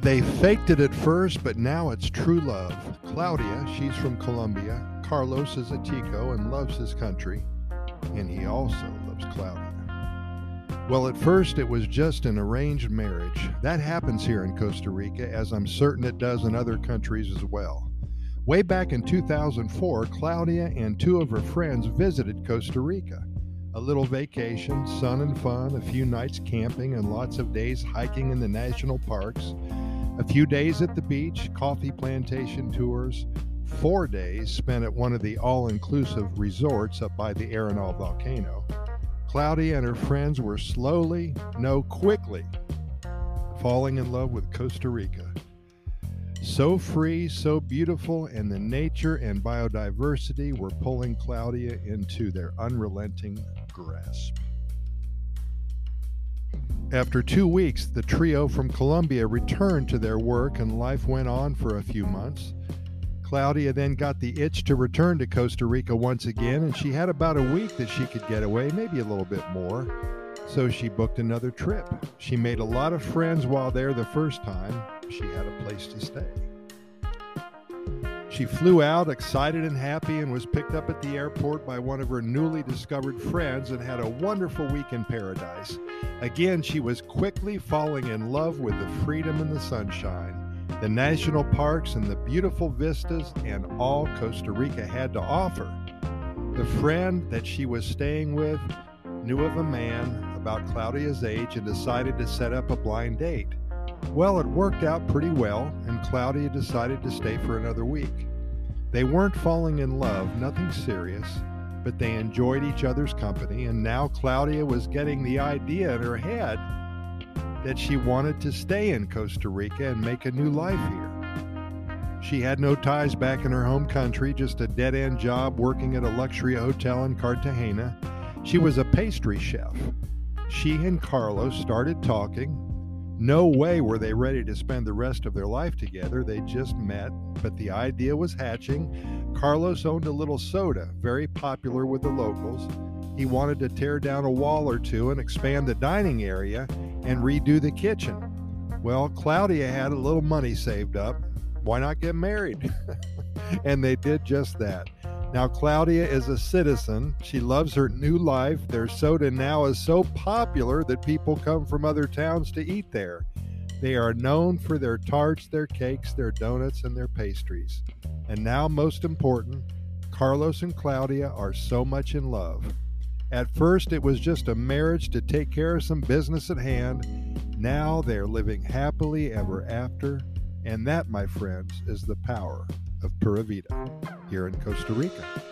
They faked it at first, but now it's true love. Claudia, she's from Colombia. Carlos is a Tico and loves his country, and he also loves Claudia. Well, at first it was just an arranged marriage. That happens here in Costa Rica, as I'm certain it does in other countries as well. Way back in 2004, Claudia and two of her friends visited Costa Rica. A little vacation, sun and fun, a few nights camping, and lots of days hiking in the national parks. Few days at the beach, coffee plantation tours, four days spent at one of the all inclusive resorts up by the Arenal volcano. Claudia and her friends were slowly, no, quickly, falling in love with Costa Rica. So free, so beautiful, and the nature and biodiversity were pulling Claudia into their unrelenting grasp. After two weeks, the trio from Colombia returned to their work and life went on for a few months. Claudia then got the itch to return to Costa Rica once again, and she had about a week that she could get away, maybe a little bit more. So she booked another trip. She made a lot of friends while there the first time. She had a place to stay. She flew out excited and happy and was picked up at the airport by one of her newly discovered friends and had a wonderful week in paradise. Again, she was quickly falling in love with the freedom and the sunshine the national parks and the beautiful vistas and all Costa Rica had to offer. The friend that she was staying with knew of a man about Claudia's age and decided to set up a blind date. Well, it worked out pretty well, and Claudia decided to stay for another week. They weren't falling in love, nothing serious, but they enjoyed each other's company, and now Claudia was getting the idea in her head that she wanted to stay in Costa Rica and make a new life here. She had no ties back in her home country, just a dead end job working at a luxury hotel in Cartagena. She was a pastry chef. She and Carlos started talking. No way were they ready to spend the rest of their life together. They just met, but the idea was hatching. Carlos owned a little soda, very popular with the locals. He wanted to tear down a wall or two and expand the dining area and redo the kitchen. Well, Claudia had a little money saved up. Why not get married? and they did just that. Now, Claudia is a citizen. She loves her new life. Their soda now is so popular that people come from other towns to eat there. They are known for their tarts, their cakes, their donuts, and their pastries. And now, most important, Carlos and Claudia are so much in love. At first, it was just a marriage to take care of some business at hand. Now they're living happily ever after. And that, my friends, is the power of Pura Vida here in Costa Rica.